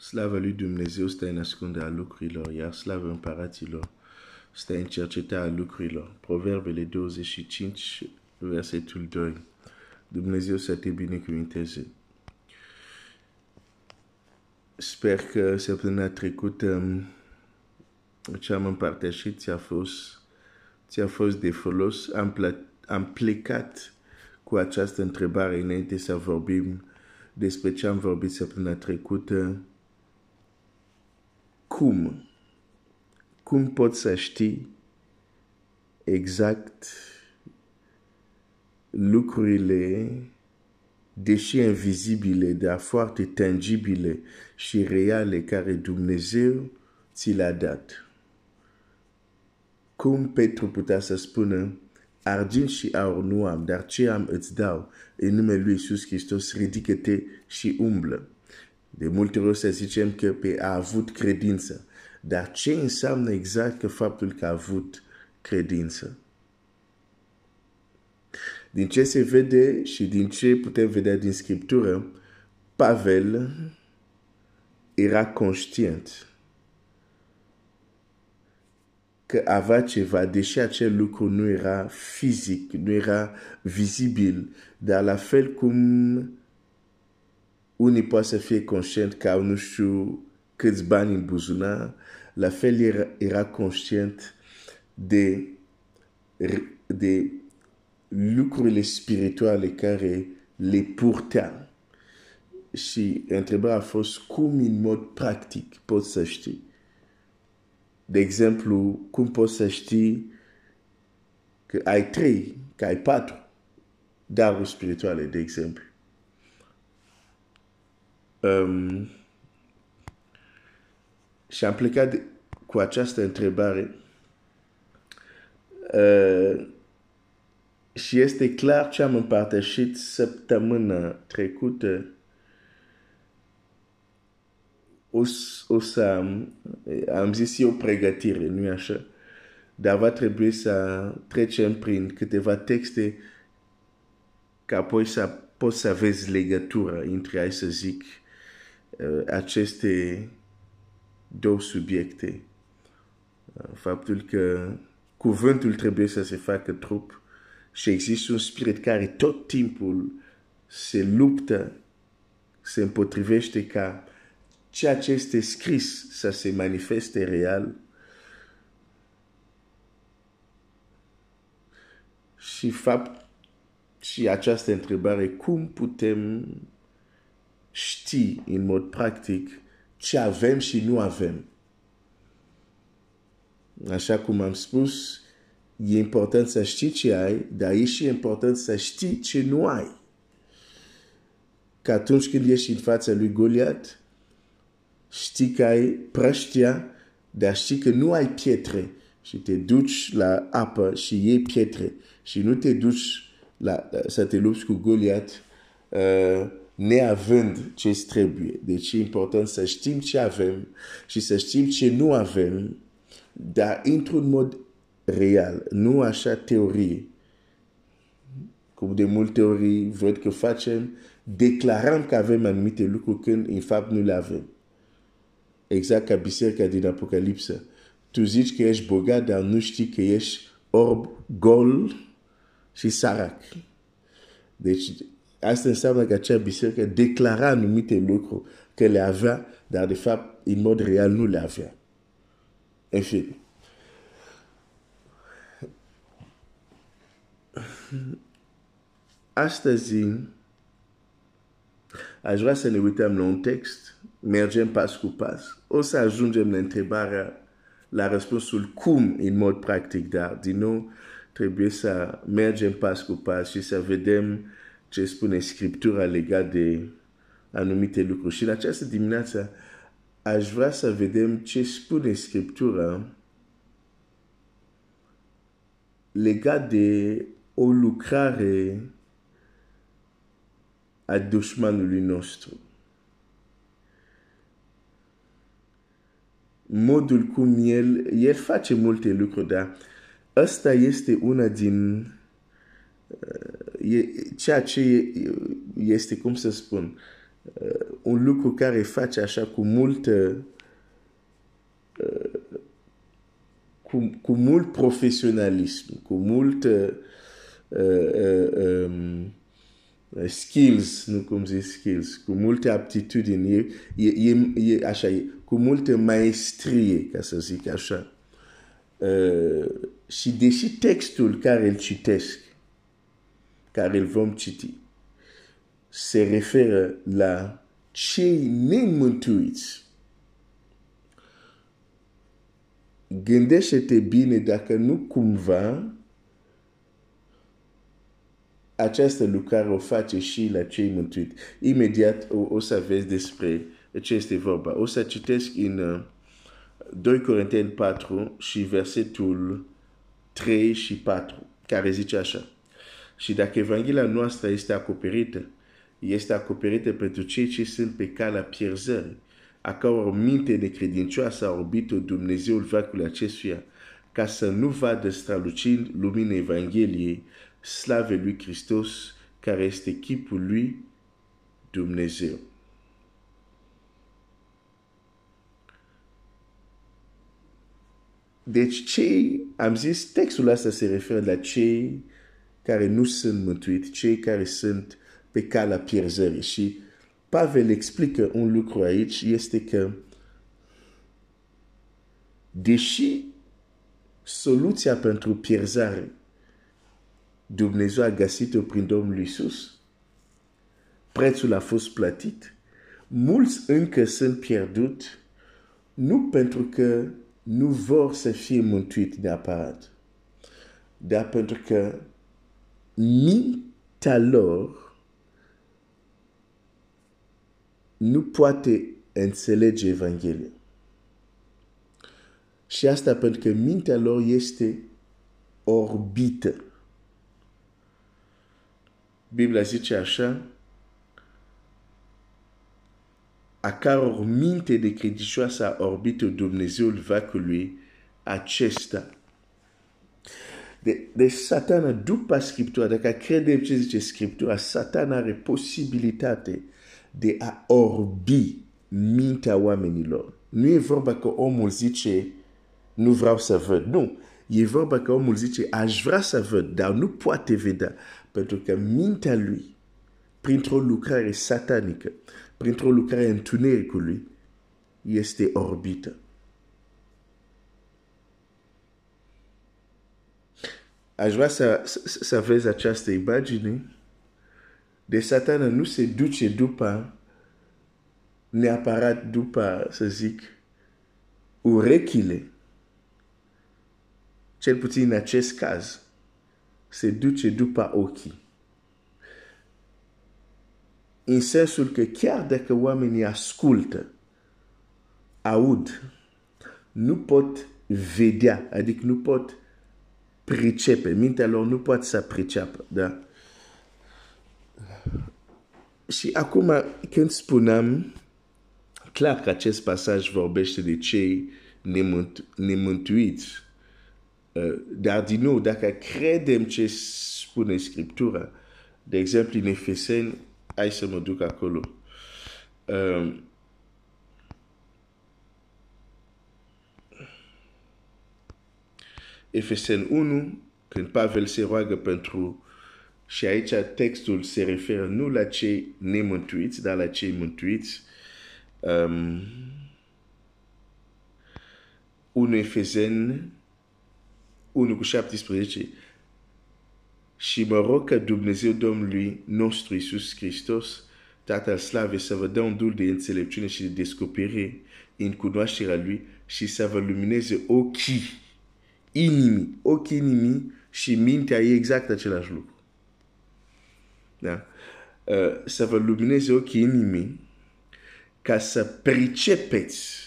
Slavă lui Dumnezeu stă în ascunde a lucrurilor, iar slavă împăraților stă în cercetarea lucrurilor. Proverbele 25, versetul 2. Dumnezeu să te binecuvinteze. Sper că săptămâna trecută ce am împărtășit ți-a fost, ți-a fost de folos. Am, am plecat cu această întrebare înainte să vorbim despre ce am vorbit săptămâna trecută cum? Cum poți să știi exact lucrurile, deși invizibile, dar foarte tangibile și reale care Dumnezeu ți le-a dat? Cum Petru putea să spună, argint și aur nu am, dar ce am îți dau, în numele lui Iisus Hristos, ridică-te și umblă. De multe ori să zicem că pe a avut credință. Dar ce înseamnă exact că faptul că a avut credință? Din ce se vede și din ce putem vedea din Scriptură, Pavel era conștient că avea ceva, deși acel lucru nu era fizic, nu era vizibil, dar la fel cum unii poate să fie conștient că au nu știu câți bani în buzunar, la fel era, era conștient de, de lucrurile spirituale care le purtea. Și întrebarea a fost cum în mod practic poți să știi. De exemplu, cum poți să știi că ai trei, că ai patru daruri spirituale, de exemplu. Um, și am plecat de, cu această întrebare uh, și este clar ce am împărtășit săptămâna trecută o, o să am, am zis eu pregătire, nu așa? Dar va trebui să trecem prin câteva texte ca apoi să poți să aveți legătură între, hai să zic, uh, aceste două subiecte. Uh, faptul că cuvântul trebuie să se facă trup și există un spirit care tot timpul se luptă, se împotrivește ca ceea ce este scris să se manifeste real. Și fapt și această întrebare, cum putem ști în mod practic ce avem și nu avem. Așa cum am spus, e important să știi ce ai, dar e și important să știi ce nu ai. Că atunci când ești în fața lui Goliat, știi că ai prăștia, dar știi că nu ai pietre și te duci la apă și iei pietre și nu te duci la, să te lupți cu Goliat uh, neavând ce trebuie. Deci e important să știm ce avem și să știm ce nu avem, dar într-un mod real, nu așa teorie. Cum de multe ori văd că facem, declarăm că avem anumite lucruri când în fapt nu le avem. Exact ca biserica din Apocalipsă. Tu zici că ești bogat, dar nu știi că ești orb, gol și sarac. Deci Asta înseamnă că acea biserică declara anumite lucruri că le avea, dar de fapt, în mod real, nu le avea. În fine. Astăzi, aș vrea să ne uităm la un text, mergem pas cu pas. O să ajungem la întrebarea, la răspunsul cum în mod practic, dar din nou trebuie să mergem pas cu pas și să vedem ce spune Scriptura legat de anumite lucruri. Și în această dimineață aș vrea să vedem ce spune Scriptura legat de o lucrare a dușmanului nostru. Modul cum el, el face multe lucruri, dar ăsta este una din ceea ce este, cum să spun, un lucru care face așa cu mult cu, cu mult profesionalism, cu mult uh, uh, um, skills, nu cum zic skills, cu multe aptitudini, e, e, e, e așa, e, cu multe maestrie, ca să zic așa. Uh, și deși textul care îl citesc, care îl vom citi, se referă la cei nemântuiți, gândește-te bine dacă nu cumva această lucrare o face și la cei mântuiți. Imediat o, o să vezi despre ce este vorba. O să citesc în uh, 2 Corinteni 4 și versetul 3 și 4, care zice așa. Și dacă Evanghelia noastră este acoperită, este acoperită pentru cei ce sunt pe calea pierzării, a căror minte necredincioasă a orbit-o Dumnezeul veacului acestuia, ca să nu vadă strălucind lumina Evangheliei, slave lui Hristos, care este chipul lui Dumnezeu. Deci cei, am zis, textul ăsta se referă la cei care nu sunt mântuiți, cei care sunt pe calea pierzării. Și Pavel explică un lucru aici, este că deși soluția pentru pierzare Dumnezeu a găsit-o prin Domnul Iisus, prețul a fost plătit, mulți încă sunt pierdut, nu pentru că nu vor să fie mântuiți neapărat, dar pentru că mintea lor nu poate înțelege Evanghelia. Și asta pentru că mintea lor este orbită. Biblia zice așa, a căror minte de credincioasă a orbită Dumnezeul vacului acesta. De, de satana, după Scriptura, dacă credem ce zice Scriptura, satana are posibilitate de a orbi mintea oamenilor. Nu e vorba că omul zice, nu vreau să văd. Nu. E vorba că omul zice, aș vrea să văd, dar nu poate vedea. Pentru că mintea lui, printr-o lucrare satanică, printr-o lucrare întunericului, este orbită. Aș vrea să, să, să vezi această imagine de satana nu se duce după neapărat după, să zic, urechile. Cel puțin în acest caz, se duce după ochii. În sensul că chiar dacă oamenii ascultă, aud, nu pot vedea, adică nu pot pricepe, mintea lor nu pot să priceapă, da? Și acum, când spuneam, clar că acest pasaj vorbește de cei nemântuiți, uh, dar din nou, dacă credem ce spune Scriptura, de exemplu, în Efeseni, hai să mă duc acolo. Um, Efeseni 1, când Pavel se roagă pentru și aici textul se referă nu la cei nemântuiți, dar la cei mântuiți. Um, 1 Efezen 1 cu 17 și mă rog că Dumnezeu Domnului nostru Iisus Hristos, Tatăl Slave, să vă dea un dul de înțelepciune și de descoperire în cunoașterea Lui și să vă lumineze ochii inimii, ochii inimii și mintea e exact același lucru. Da? Uh, să vă lumineze ochii inimii ca să pricepeți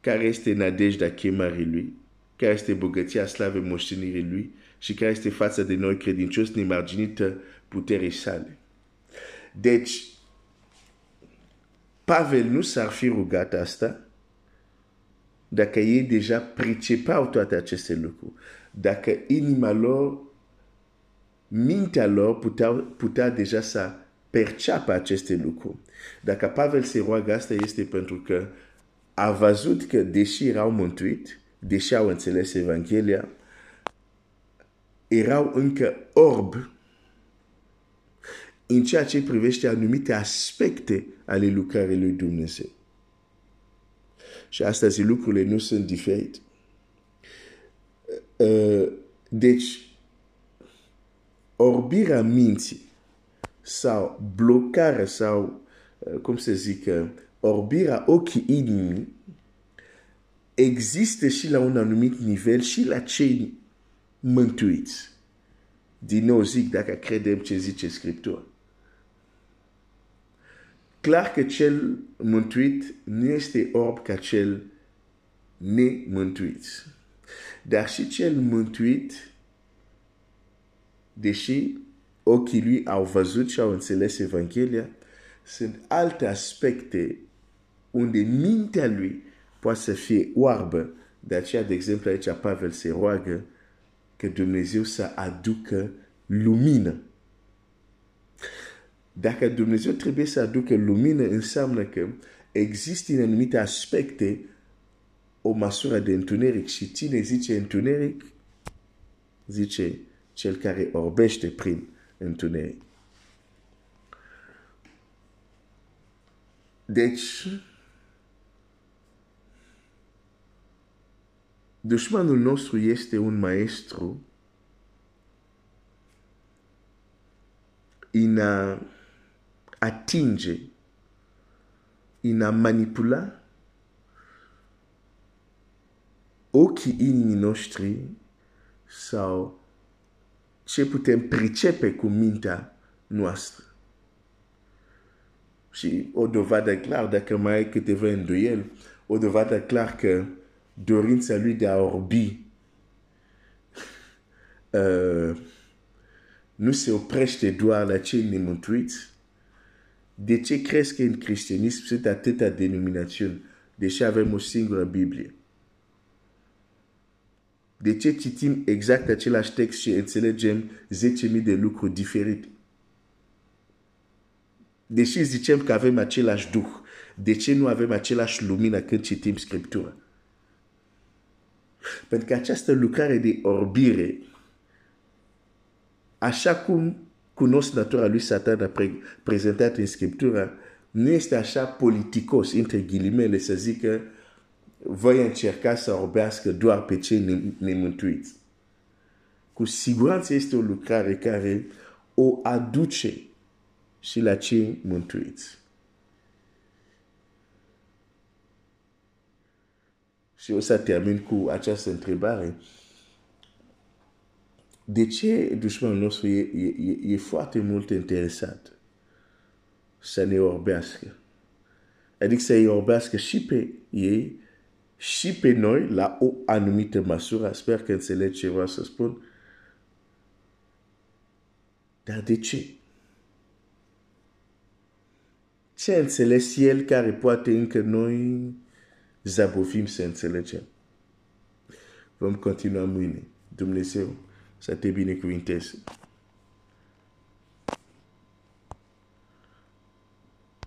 care este nădejdea chemării Lui, care este bogăția slavei moștenirii Lui și care este față de noi credincios nemarginită puterii sale. Deci, Pavel nu s-ar fi rugat asta dacă ei deja pricepau toate aceste lucruri. Dacă inima lor mintea lor putea, putea deja să perceapă aceste lucruri. Dacă Pavel se roagă asta este pentru că a văzut că deși erau mântuit, deși au înțeles Evanghelia, erau încă orb în ceea ce privește anumite aspecte ale lucrării lui Dumnezeu. Și astăzi lucrurile nu sunt diferite. Uh, deci, orbirea minții sau blocarea sau, uh, cum să zic, orbirea ochii inimii există și la un anumit nivel și la cei mântuiți. Din nou zic dacă credem ce zice Scriptura. Clar că cel mântuit nu este orb ca cel nemântuit. Dar și cel mântuit, deși ochii lui au văzut și au înțeles Evanghelia, sunt alte aspecte unde mintea lui poate să fie oarbă. De aceea, de exemplu, aici Pavel se roagă că Dumnezeu să aducă lumină. Dacă Dumnezeu trebuie să aducă lumină, înseamnă că există în anumite aspecte o măsură de întuneric și cine zice întuneric, zice cel care orbește prin întuneric. Deci, dușmanul nostru este un maestru în a atinge, în a manipula ochii inimii noștri sau ce putem pricepe cu mintea noastră. Și o dovadă clar, dacă mai ai câteva îndoieli, o dovadă clar că dorința lui de a orbi uh, nu se oprește doar la cei nemântuiți. De ce crezi că în creștinism sunt atâtea denominațiuni, deși avem o singură Biblie? De ce citim exact același text și înțelegem 10.000 de lucruri diferite? Deși zicem că avem același Duh, de ce nu avem același lumină când citim Scriptura? Pentru că această lucrare de orbire, așa cum cunosc natura lui Satan a pre prezentat în Scriptura, nu este așa politicos, între ghilimele, să zică voi încerca să orbească doar pe cei nemântuiți. Cu siguranță este o lucrare care o aduce și la cei mântuiți. Și o să termin cu această întrebare. De ce dușmanul nostru e, e, e foarte mult interesat să ne orbească? Adică să-i orbească și pe ei și pe noi la o anumită măsură. Sper că înțelegi ce vreau să spun. Dar de ce? Ce a înțeles el care poate încă noi zabovim să înțelegem? Vom continua mâine. Dumnezeu să te binecuvinteze.